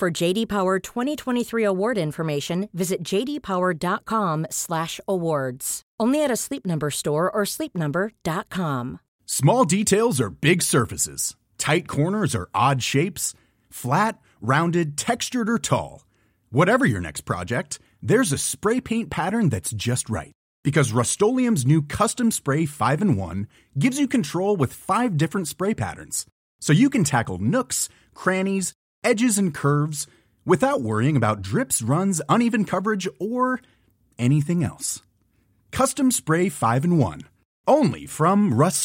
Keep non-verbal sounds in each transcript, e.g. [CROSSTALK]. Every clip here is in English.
For JD Power 2023 award information, visit jdpower.com/awards. Only at a Sleep Number store or sleepnumber.com. Small details are big surfaces. Tight corners are odd shapes. Flat, rounded, textured, or tall. Whatever your next project, there's a spray paint pattern that's just right. Because Rust-Oleum Custom Spray 5 in 1 gives you control with five different spray patterns. So you can tackle nooks, crannies, edges, and curves without worrying about drips, runs, uneven coverage, or anything else. Custom Spray 5 in 1. Only from Rust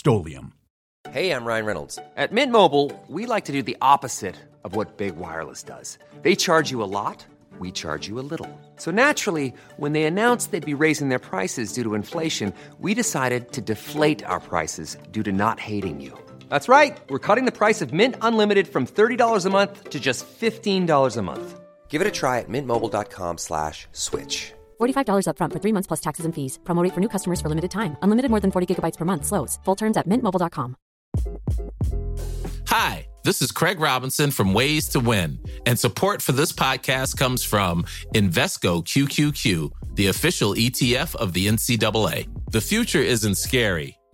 Hey, I'm Ryan Reynolds. At Mint Mobile, we like to do the opposite of what Big Wireless does. They charge you a lot we charge you a little. So naturally, when they announced they'd be raising their prices due to inflation, we decided to deflate our prices due to not hating you. That's right. We're cutting the price of Mint Unlimited from $30 a month to just $15 a month. Give it a try at mintmobile.com slash switch. $45 upfront for three months plus taxes and fees. Promote for new customers for limited time. Unlimited more than 40 gigabytes per month. Slows. Full terms at mintmobile.com. Hi. This is Craig Robinson from Ways to Win, and support for this podcast comes from Invesco QQQ, the official ETF of the NCAA. The future isn't scary.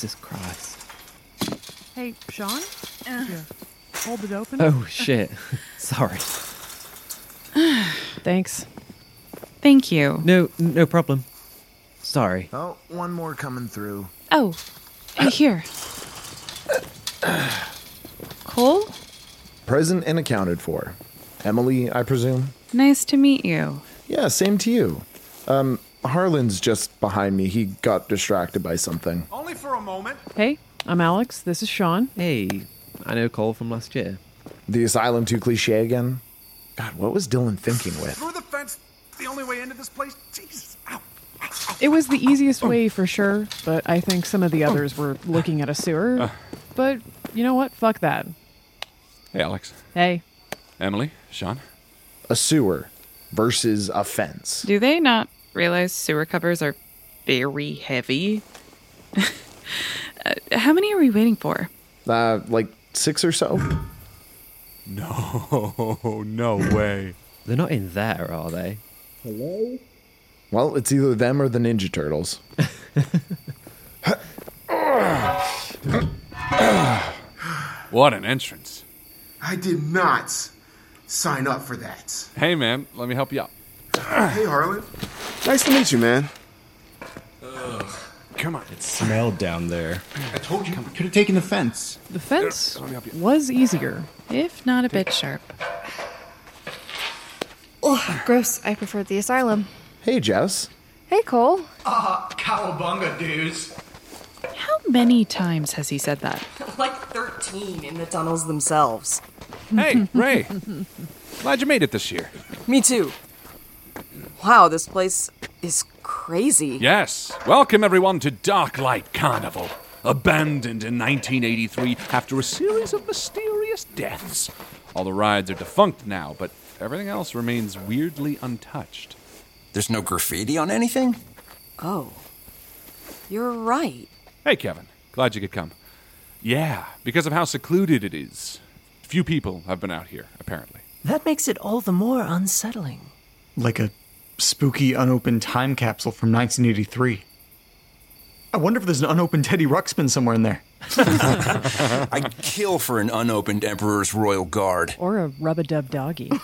Jesus Christ. Hey, Sean? Here. Hold it open. Oh, shit. [LAUGHS] Sorry. [SIGHS] Thanks. Thank you. No, no problem. Sorry. Oh, one more coming through. Oh, uh, here. Cole? Present and accounted for. Emily, I presume? Nice to meet you. Yeah, same to you. Um, Harlan's just behind me. He got distracted by something. Only for a moment. Hey, I'm Alex. This is Sean. Hey, I know Cole from last year. The asylum too cliche again? God, what was Dylan thinking with? Through the fence, the only way into this place. Jesus. Ow. It was the easiest way for sure, but I think some of the others were looking at a sewer. Uh. But you know what? Fuck that. Hey, Alex. Hey, Emily. Sean. A sewer versus a fence. Do they not realize sewer covers are very heavy? [LAUGHS] Uh, how many are we waiting for? Uh, like six or so? [LAUGHS] No, no way. They're not in there, are they? Hello? Well, it's either them or the Ninja Turtles. [LAUGHS] What an entrance. I did not sign up for that. Hey, man, let me help you out. Hey, Harlan. Nice to meet you, man. Ugh. Come on. It smelled down there. I told you. Could have taken the fence. the fence was easier. If not a bit sharp. Oh, gross. I prefer the asylum. Hey, Jess. Hey, Cole. Ah, cowabunga, dudes. How many times has he said that? [LAUGHS] like 13 in the tunnels themselves. Hey, Ray. Glad you made it this year. Me too. Wow, this place is crazy. Yes. Welcome, everyone, to Darklight Carnival. Abandoned in 1983 after a series of mysterious deaths. All the rides are defunct now, but everything else remains weirdly untouched. There's no graffiti on anything? Oh. You're right. Hey, Kevin. Glad you could come. Yeah, because of how secluded it is. Few people have been out here, apparently. That makes it all the more unsettling. Like a spooky unopened time capsule from 1983. I wonder if there's an unopened Teddy Ruxpin somewhere in there. [LAUGHS] I'd kill for an unopened Emperor's Royal Guard. Or a rub a dub doggy. [LAUGHS]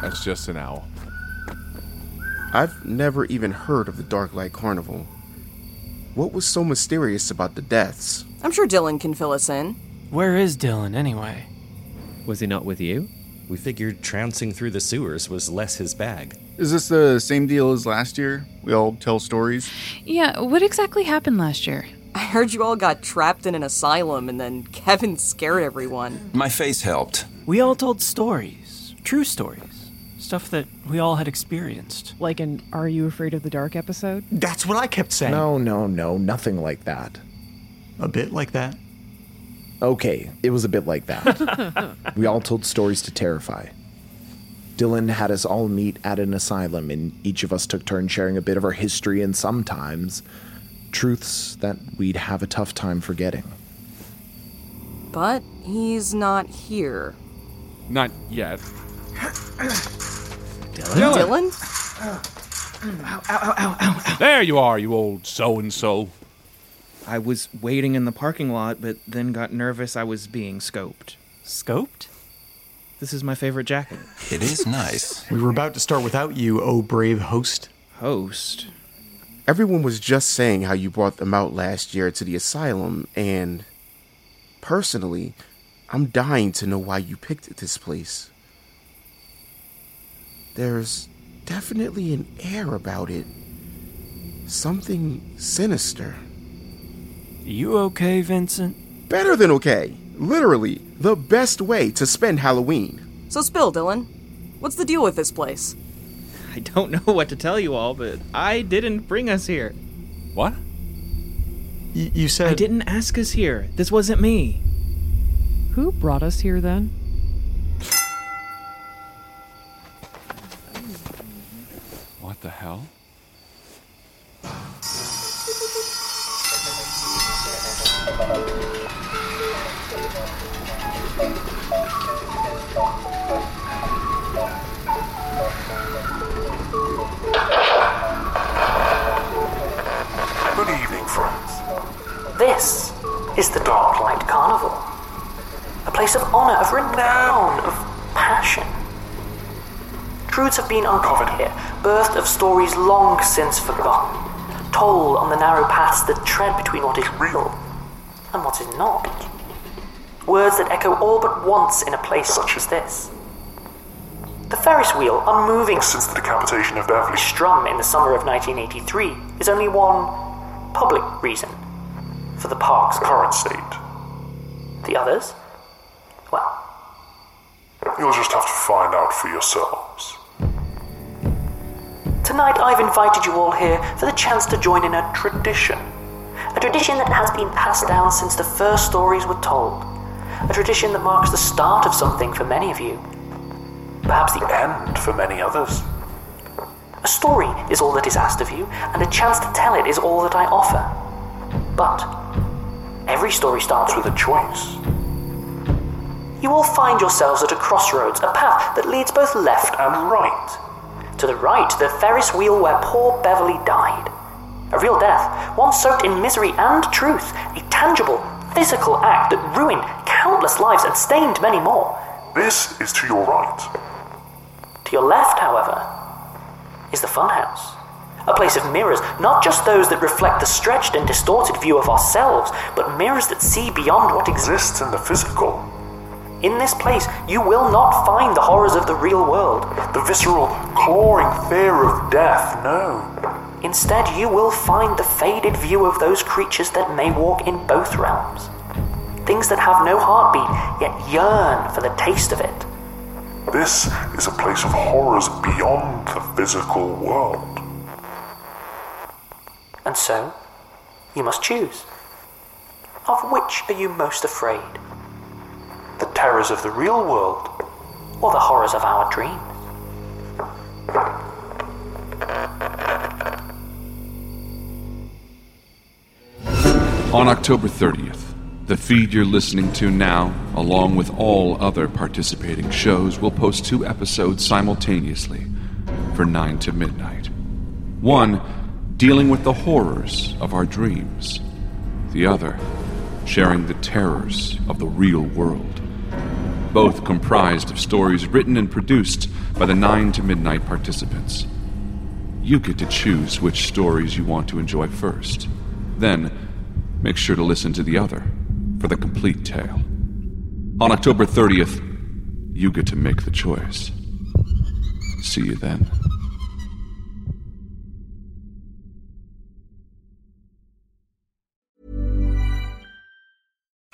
That's just an owl. I've never even heard of the Darklight Carnival. What was so mysterious about the deaths? I'm sure Dylan can fill us in. Where is Dylan anyway? Was he not with you? We figured trouncing through the sewers was less his bag. Is this the same deal as last year? We all tell stories? Yeah, what exactly happened last year? I heard you all got trapped in an asylum and then [LAUGHS] Kevin scared everyone. My face helped. We all told stories, true stories, stuff that we all had experienced. like an Are You Afraid of the Dark episode? That's what I kept saying. No, no, no, nothing like that. A bit like that. Okay, it was a bit like that. [LAUGHS] we all told stories to terrify. Dylan had us all meet at an asylum, and each of us took turns sharing a bit of our history and sometimes truths that we'd have a tough time forgetting. But he's not here. Not yet. Dylan? Dylan? Dylan? Ow, ow, ow, There you are, you old so and so. I was waiting in the parking lot, but then got nervous I was being scoped. Scoped? This is my favorite jacket. It is nice. [LAUGHS] We were about to start without you, oh brave host. Host? Everyone was just saying how you brought them out last year to the asylum, and personally, I'm dying to know why you picked this place. There's definitely an air about it. Something sinister. You okay, Vincent? Better than okay. Literally, the best way to spend Halloween. So spill, Dylan. What's the deal with this place? I don't know what to tell you all, but I didn't bring us here. What? Y- you said. I didn't ask us here. This wasn't me. Who brought us here then? Good evening, friends. This is the Darklight Carnival. A place of honor, of renown, of passion. Truths have been uncovered here, birth of stories long since forgotten, told on the narrow paths that tread between what is real and what is not. Words that echo all but once in a place such as this. The Ferris wheel, unmoving since the decapitation of Beverly Strum in the summer of 1983, is only one public reason for the park's current state. The others? Well, you'll just have to find out for yourselves. Tonight I've invited you all here for the chance to join in a tradition. A tradition that has been passed down since the first stories were told. A tradition that marks the start of something for many of you. Perhaps the end for many others. A story is all that is asked of you, and a chance to tell it is all that I offer. But every story starts with a choice. You all find yourselves at a crossroads, a path that leads both left and right. To the right, the Ferris wheel where poor Beverly died. A real death, one soaked in misery and truth, a tangible, physical act that ruined countless lives and stained many more. This is to your right. To your left, however, is the funhouse. A place of mirrors, not just those that reflect the stretched and distorted view of ourselves, but mirrors that see beyond what exists in the physical. In this place, you will not find the horrors of the real world, the visceral, clawing fear of death, no. Instead, you will find the faded view of those creatures that may walk in both realms. Things that have no heartbeat, yet yearn for the taste of it. This is a place of horrors beyond the physical world. And so, you must choose. Of which are you most afraid? The terrors of the real world, or the horrors of our dreams? On October 30th, the feed you're listening to now, along with all other participating shows, will post two episodes simultaneously for 9 to midnight. One, dealing with the horrors of our dreams. The other, sharing the terrors of the real world. Both comprised of stories written and produced by the 9 to midnight participants. You get to choose which stories you want to enjoy first. Then, make sure to listen to the other for the complete tale. On October 30th, you get to make the choice. See you then.